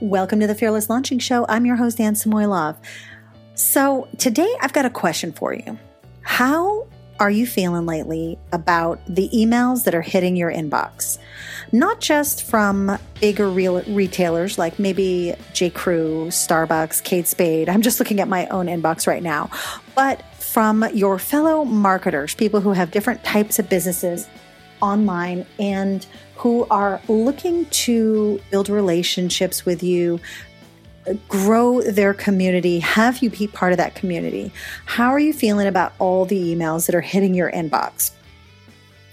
Welcome to the Fearless Launching Show. I'm your host, Anne Samoilov. So, today I've got a question for you. How are you feeling lately about the emails that are hitting your inbox? Not just from bigger real retailers like maybe J. Crew, Starbucks, Kate Spade. I'm just looking at my own inbox right now, but from your fellow marketers, people who have different types of businesses online and who are looking to build relationships with you, grow their community, have you be part of that community. How are you feeling about all the emails that are hitting your inbox?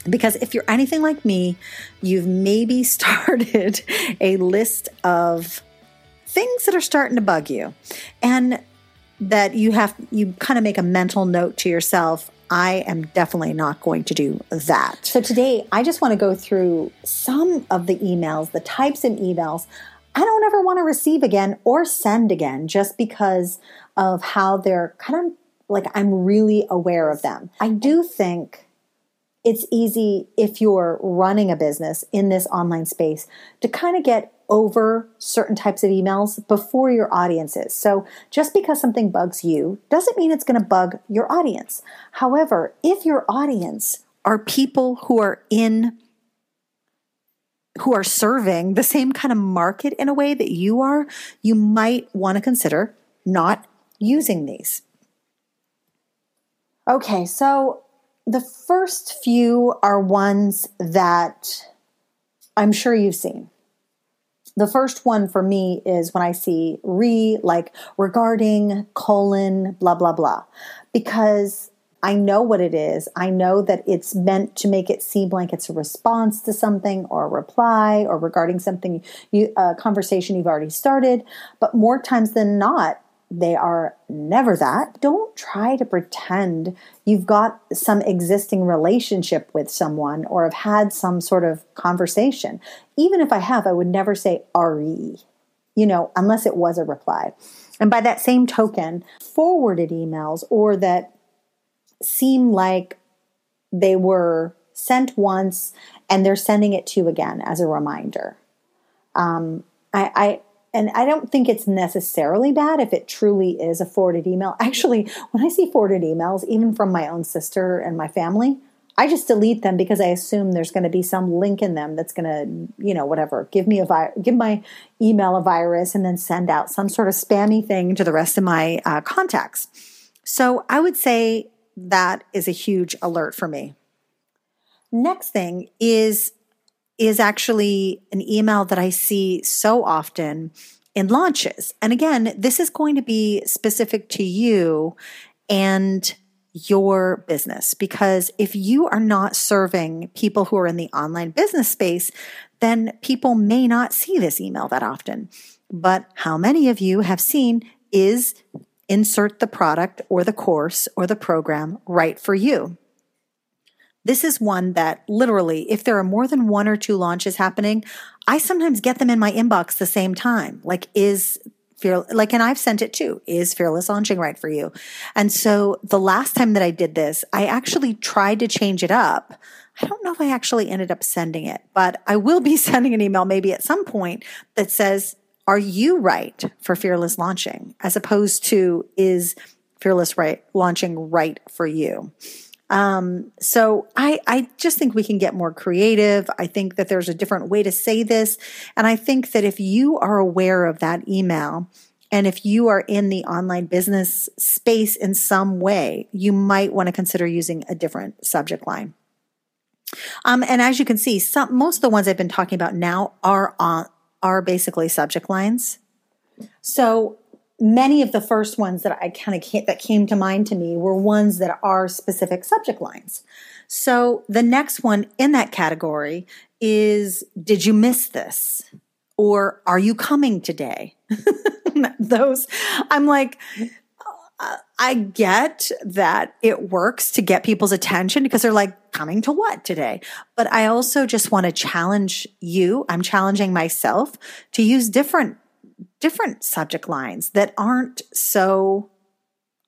Because if you're anything like me, you've maybe started a list of things that are starting to bug you. And that you have you kind of make a mental note to yourself I am definitely not going to do that. So today, I just want to go through some of the emails, the types of emails I don't ever want to receive again or send again just because of how they're kind of like I'm really aware of them. I do think it's easy if you're running a business in this online space to kind of get over certain types of emails before your audience is. So just because something bugs you doesn't mean it's going to bug your audience. However, if your audience are people who are in who are serving the same kind of market in a way that you are, you might want to consider not using these. Okay, so the first few are ones that I'm sure you've seen. The first one for me is when I see re, like regarding colon, blah, blah, blah, because I know what it is. I know that it's meant to make it seem like it's a response to something or a reply or regarding something, you, a conversation you've already started. But more times than not, they are never that. Don't try to pretend you've got some existing relationship with someone or have had some sort of conversation. Even if I have, I would never say RE, you know, unless it was a reply. And by that same token, forwarded emails or that seem like they were sent once and they're sending it to you again as a reminder. Um, I, I and I don't think it's necessarily bad if it truly is a forwarded email. Actually, when I see forwarded emails, even from my own sister and my family, I just delete them because I assume there's going to be some link in them that's going to, you know, whatever, give me a vi- give my email a virus and then send out some sort of spammy thing to the rest of my uh, contacts. So I would say that is a huge alert for me. Next thing is is actually an email that I see so often in launches. And again, this is going to be specific to you and your business because if you are not serving people who are in the online business space, then people may not see this email that often. But how many of you have seen is insert the product or the course or the program right for you? This is one that literally, if there are more than one or two launches happening, I sometimes get them in my inbox the same time. Like, is fear like and I've sent it too. Is fearless launching right for you? And so the last time that I did this, I actually tried to change it up. I don't know if I actually ended up sending it, but I will be sending an email maybe at some point that says, Are you right for fearless launching? As opposed to is fearless right launching right for you? Um, so I, I just think we can get more creative. I think that there's a different way to say this. And I think that if you are aware of that email, and if you are in the online business space in some way, you might want to consider using a different subject line. Um, and as you can see, some, most of the ones I've been talking about now are on, are basically subject lines. So many of the first ones that I kind of that came to mind to me were ones that are specific subject lines. So the next one in that category is did you miss this? Or are you coming today? Those I'm like uh, I get that it works to get people's attention because they're like, coming to what today? But I also just want to challenge you. I'm challenging myself to use different different subject lines that aren't so,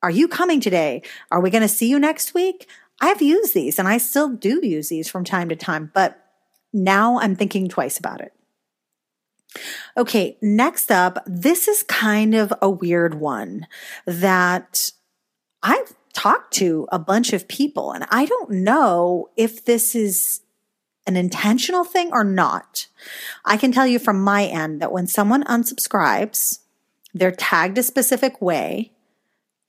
are you coming today? Are we going to see you next week? I've used these and I still do use these from time to time, but now I'm thinking twice about it. Okay, next up, this is kind of a weird one that I've talked to a bunch of people, and I don't know if this is an intentional thing or not. I can tell you from my end that when someone unsubscribes, they're tagged a specific way.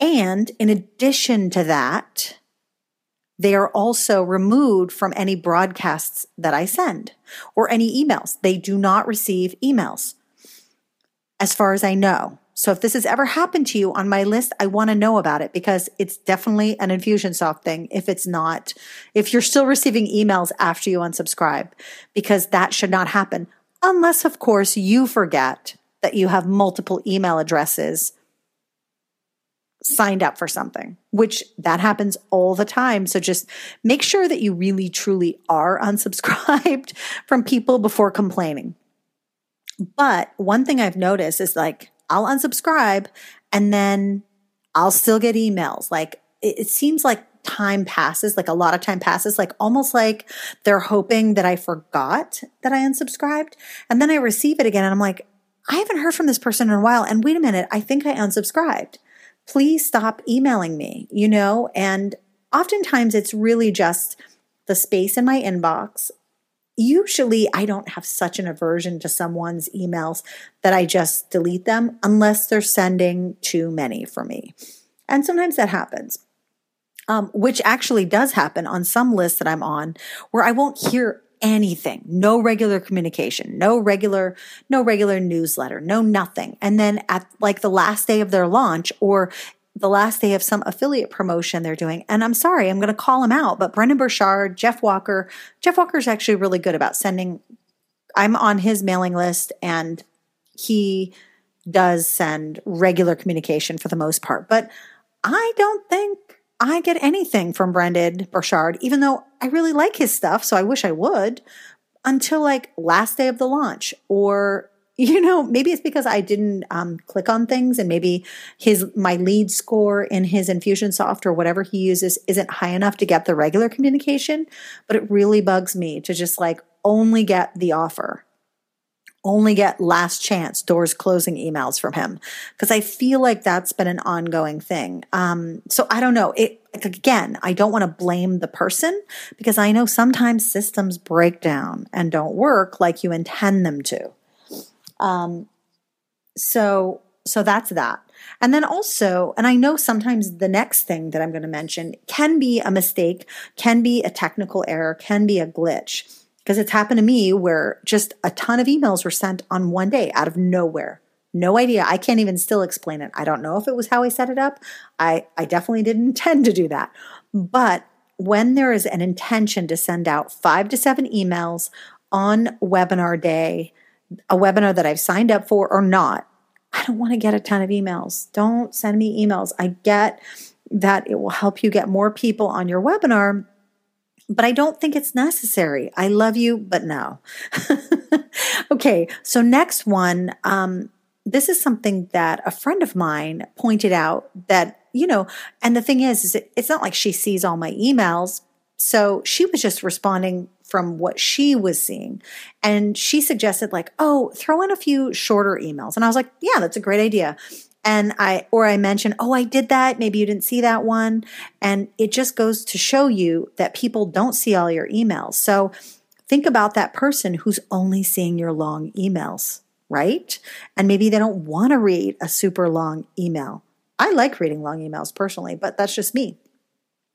And in addition to that, they are also removed from any broadcasts that I send or any emails. They do not receive emails, as far as I know. So if this has ever happened to you on my list, I want to know about it because it's definitely an Infusionsoft thing. If it's not, if you're still receiving emails after you unsubscribe, because that should not happen. Unless, of course, you forget that you have multiple email addresses signed up for something, which that happens all the time. So just make sure that you really truly are unsubscribed from people before complaining. But one thing I've noticed is like I'll unsubscribe and then I'll still get emails. Like it, it seems like time passes, like a lot of time passes, like almost like they're hoping that I forgot that I unsubscribed. And then I receive it again and I'm like, I haven't heard from this person in a while. And wait a minute, I think I unsubscribed please stop emailing me, you know? And oftentimes it's really just the space in my inbox. Usually I don't have such an aversion to someone's emails that I just delete them unless they're sending too many for me. And sometimes that happens. Um, which actually does happen on some lists that I'm on where I won't hear anything, no regular communication, no regular, no regular newsletter, no nothing. And then at like the last day of their launch or the last day of some affiliate promotion they're doing. And I'm sorry, I'm going to call him out, but Brendon Burchard, Jeff Walker, Jeff Walker is actually really good about sending. I'm on his mailing list and he does send regular communication for the most part. But I don't think I get anything from Brendon Burchard, even though I really like his stuff. So I wish I would until like last day of the launch or you know maybe it's because i didn't um, click on things and maybe his my lead score in his infusionsoft or whatever he uses isn't high enough to get the regular communication but it really bugs me to just like only get the offer only get last chance doors closing emails from him because I feel like that's been an ongoing thing. Um, so I don't know. It again, I don't want to blame the person because I know sometimes systems break down and don't work like you intend them to. Um, so so that's that. And then also, and I know sometimes the next thing that I'm going to mention can be a mistake, can be a technical error, can be a glitch because it's happened to me where just a ton of emails were sent on one day out of nowhere. No idea. I can't even still explain it. I don't know if it was how I set it up. I, I definitely didn't intend to do that. But when there is an intention to send out five to seven emails on webinar day, a webinar that I've signed up for or not, I don't want to get a ton of emails. Don't send me emails. I get that it will help you get more people on your webinar but I don't think it's necessary. I love you, but no. okay, so next one. Um, this is something that a friend of mine pointed out that, you know, and the thing is, is it, it's not like she sees all my emails. So she was just responding from what she was seeing. And she suggested, like, oh, throw in a few shorter emails. And I was like, yeah, that's a great idea and I or I mentioned, "Oh, I did that. Maybe you didn't see that one." And it just goes to show you that people don't see all your emails. So think about that person who's only seeing your long emails, right? And maybe they don't want to read a super long email. I like reading long emails personally, but that's just me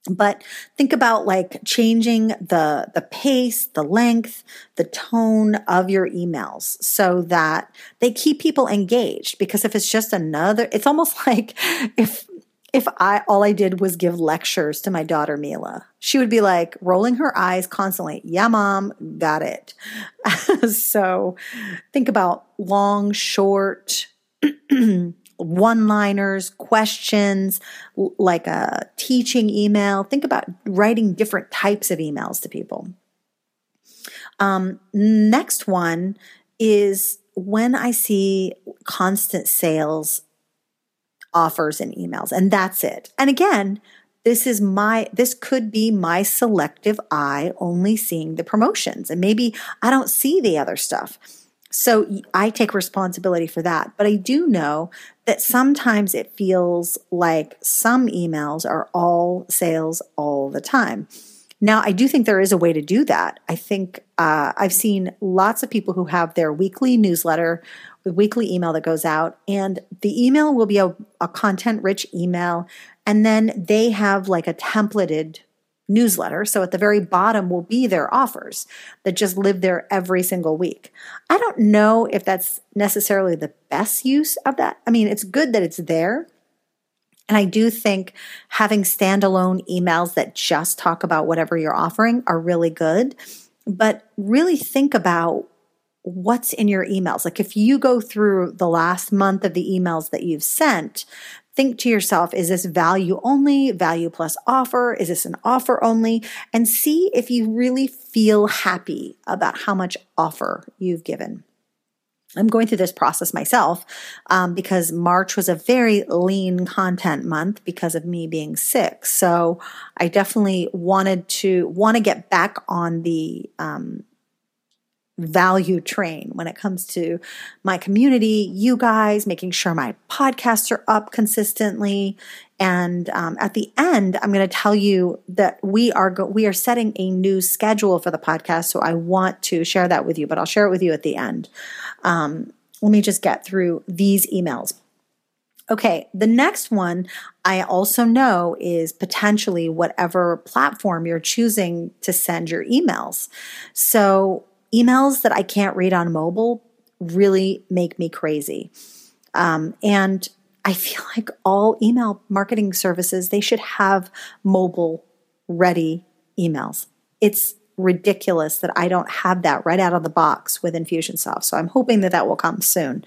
but think about like changing the the pace the length the tone of your emails so that they keep people engaged because if it's just another it's almost like if if I all I did was give lectures to my daughter Mila, she would be like rolling her eyes constantly. Yeah, mom, got it. so think about long, short, one liners, questions, like a teaching email. Think about writing different types of emails to people. Um, next one is when I see constant sales offers and emails, and that's it. And again, this is my this could be my selective eye only seeing the promotions and maybe i don't see the other stuff So I take responsibility for that. But I do know that sometimes it feels like some emails are all sales all the time. Now, I do think there is a way to do that. I think uh, I've seen lots of people who have their weekly newsletter, the weekly email that goes out, and the email will be a, a content rich email. And then they have like a templated newsletter. So at the very bottom will be their offers that just live there every single week. I don't know if that's necessarily the best use of that. I mean, it's good that it's there. And I do think having standalone emails that just talk about whatever you're offering are really good. But really think about what's in your emails. Like if you go through the last month of the emails that you've sent, think to yourself, is this value only, value plus offer? Is this an offer only? And see if you really feel happy about how much offer you've given. I'm going through this process myself um, because March was a very lean content month because of me being sick. So I definitely wanted to want to get back on the um, value train when it comes to my community, you guys, making sure my podcasts are up consistently. And um, at the end, I'm going to tell you that we are go- we are setting a new schedule for the podcast. So I want to share that with you, but I'll share it with you at the end. Um, let me just get through these emails. Okay, the next one I also know is potentially whatever platform you're choosing to send your emails. So emails that I can't read on mobile really make me crazy. Um, and I feel like all email marketing services, they should have mobile ready emails. It's ridiculous that I don't have that right out of the box with Infusionsoft. So I'm hoping that that will come soon.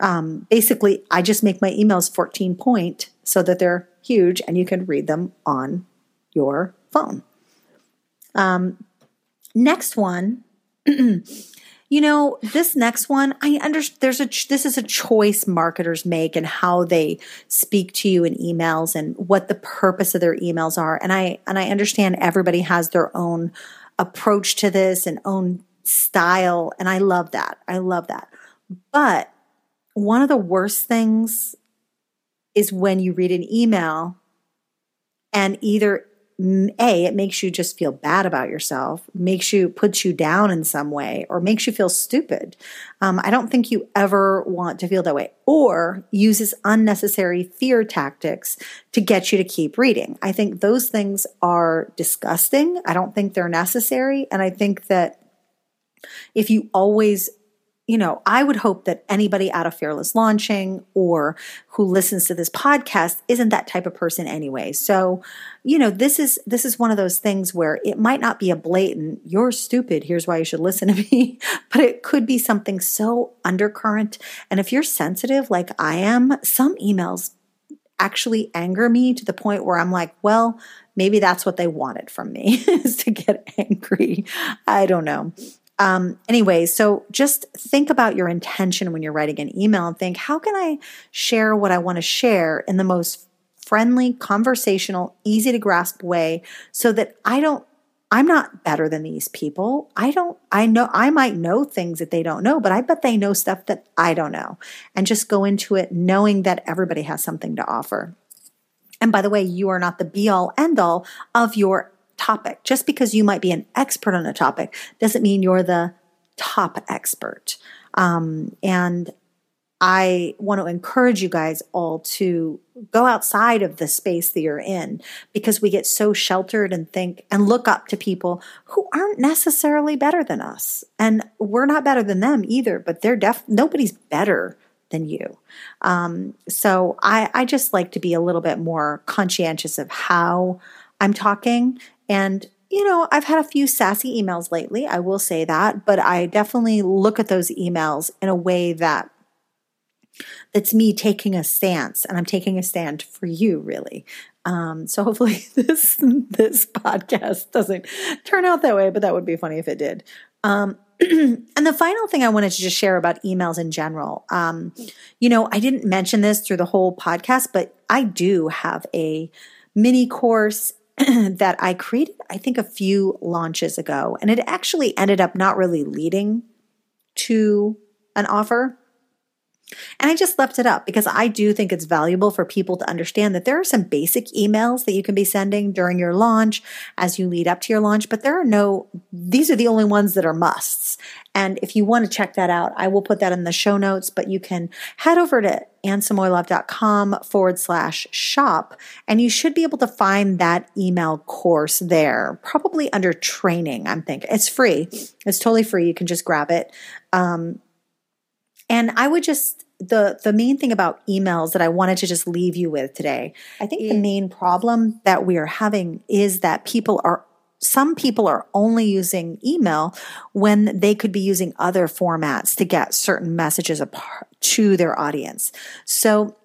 Um, basically, I just make my emails 14 point so that they're huge and you can read them on your phone. Um, next one you know, this next one, I understand there's a this is a choice marketers make and how they speak to you in emails and what the purpose of their emails are. And I and I understand everybody has their own approach to this and own style and I love that. I love that. But one of the worst things is when you read an email and either a it makes you just feel bad about yourself makes you puts you down in some way or makes you feel stupid. Um, i don't think you ever want to feel that way or uses unnecessary fear tactics to get you to keep reading. I think those things are disgusting. I don't think they're necessary and i think that if you always you know, I would hope that anybody out of Fearless Launching or who listens to this podcast isn't that type of person anyway. So, you know, this is this is one of those things where it might not be a blatant "you're stupid, here's why you should listen to me," but it could be something so undercurrent. And if you're sensitive like I am, some emails actually anger me to the point where I'm like, well, maybe that's what they wanted from me is to get angry. I don't know. Um, anyway, so just think about your intention when you're writing an email and think, how can I share what I want to share in the most friendly, conversational, easy to grasp way so that I don't I'm not better than these people. I don't, I know, I might know things that they don't know, but I bet they know stuff that I don't know. And just go into it knowing that everybody has something to offer. And by the way, you are not the be all end all of your topic. Just because you might be an expert on a topic doesn't mean you're the top expert. Um, and I want to encourage you guys all to go outside of the space that you're in because we get so sheltered and think and look up to people who aren't necessarily better than us. And we're not better than them either, but they're def nobody's better than you. Um, so I, I just like to be a little bit more conscientious of how I'm talking and you know, I've had a few sassy emails lately, I will say that, but I definitely look at those emails in a way that that's me taking a stance and I'm taking a stand for you really. Um, so hopefully this this podcast doesn't turn out that way, but that would be funny if it did. Um, and the final thing I wanted to just share about emails in general, um, you know, I didn't mention this through the whole podcast, but I do have a mini course that I created, I think, a few launches ago. And it actually ended up not really leading to an offer. And I just left it up because I do think it's valuable for people to understand that there are some basic emails that you can be sending during your launch as you lead up to your launch, but there are no, these are the only ones that are musts. And if you want to check that out, I will put that in the show notes, but you can head over to annesamoilov.com forward slash shop, and you should be able to find that email course there, probably under training. I'm thinking it's free. It's totally free. You can just grab it. Um, and I would just the the main thing about emails that I wanted to just leave you with today. I think the main problem that we are having is that people are some people are only using email when they could be using other formats to get certain messages to their audience. So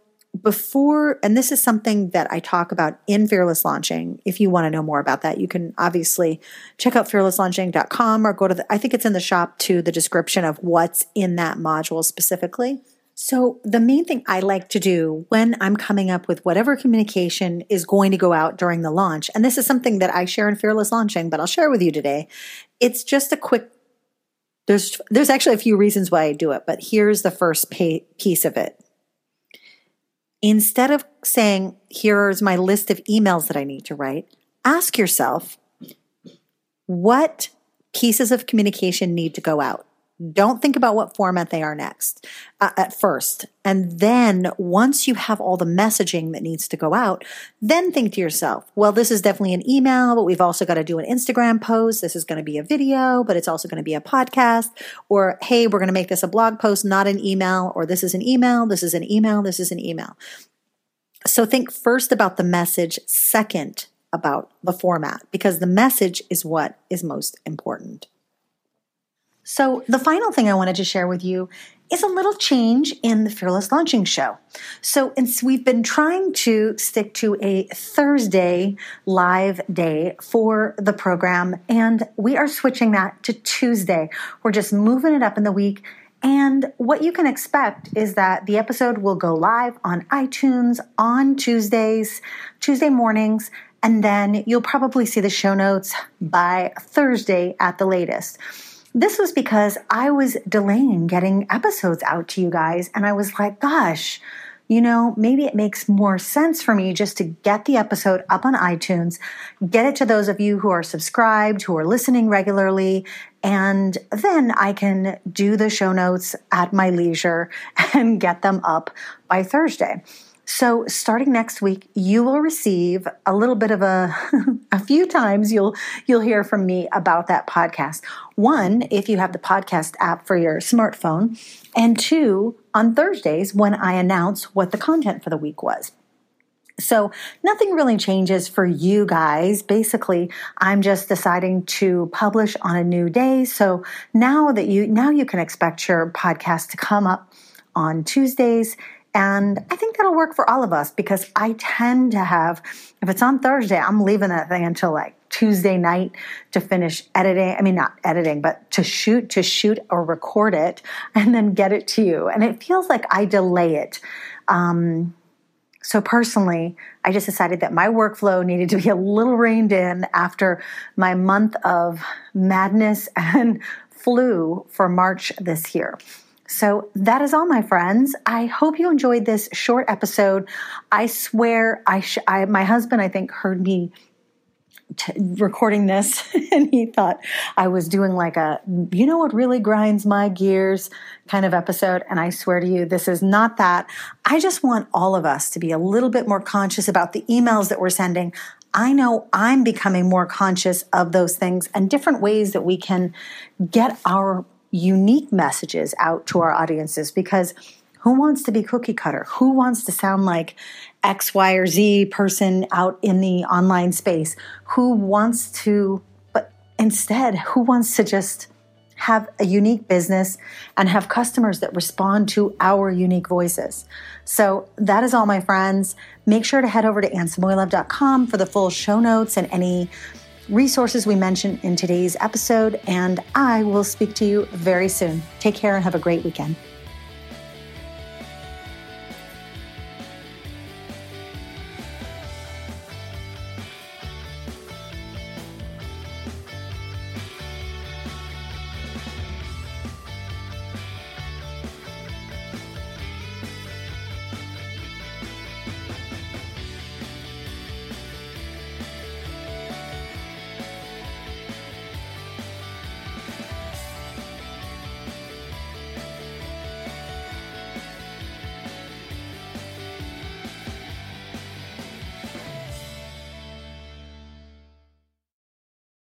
before, and this is something that I talk about in Fearless Launching. If you want to know more about that, you can obviously check out fearlesslaunching.com or go to the, I think it's in the shop to the description of what's in that module specifically. So, the main thing I like to do when I'm coming up with whatever communication is going to go out during the launch, and this is something that I share in Fearless Launching, but I'll share with you today. It's just a quick there's there's actually a few reasons why I do it, but here's the first pay, piece of it instead of saying, here's my list of emails that I need to write, ask yourself, what pieces of communication need to go out? Don't think about what format they are next uh, at first. And then once you have all the messaging that needs to go out, then think to yourself, well, this is definitely an email, but we've also got to do an Instagram post. This is going to be a video, but it's also going to be a podcast. Or, hey, we're going to make this a blog post, not an email. Or this is an email. This is an email. This is an email. So think first about the message, second about the format, because the message is what is most important. So, the final thing I wanted to share with you is a little change in the Fearless Launching Show. So, we've been trying to stick to a Thursday live day for the program, and we are switching that to Tuesday. We're just moving it up in the week. And what you can expect is that the episode will go live on iTunes on Tuesdays, Tuesday mornings, and then you'll probably see the show notes by Thursday at the latest. This was because I was delaying getting episodes out to you guys, and I was like, gosh, you know, maybe it makes more sense for me just to get the episode up on iTunes, get it to those of you who are subscribed, who are listening regularly, and then I can do the show notes at my leisure and get them up by Thursday. So starting next week, you will receive a little bit of a a few times you'll you'll hear from me about that podcast. One, if you have the podcast app for your smartphone, and two, on Thursdays when I announce what the content for the week was. So nothing really changes for you guys. Basically, I'm just deciding to publish on a new day. So now that you now you can expect your podcast to come up on Tuesdays and I think that'll work for all of us because I tend to have, if it's on Thursday, I'm leaving that thing until like Tuesday night to finish editing. I mean, not editing, but to shoot, to shoot or record it and then get it to you. And it feels like I delay it. Um, so personally, I just decided that my workflow needed to be a little reined in after my month of madness and flu for March this year. So that is all, my friends. I hope you enjoyed this short episode. I swear, I, sh- I my husband, I think, heard me T- recording this and he thought I was doing like a, you know what really grinds my gears kind of episode. And I swear to you, this is not that. I just want all of us to be a little bit more conscious about the emails that we're sending. I know I'm becoming more conscious of those things and different ways that we can get our unique messages out to our audiences because who wants to be cookie cutter? Who wants to sound like X, Y, or Z person out in the online space? Who wants to, but instead, who wants to just have a unique business and have customers that respond to our unique voices? So that is all, my friends. Make sure to head over to annesamoilov.com for the full show notes and any resources we mentioned in today's episode, and I will speak to you very soon. Take care and have a great weekend.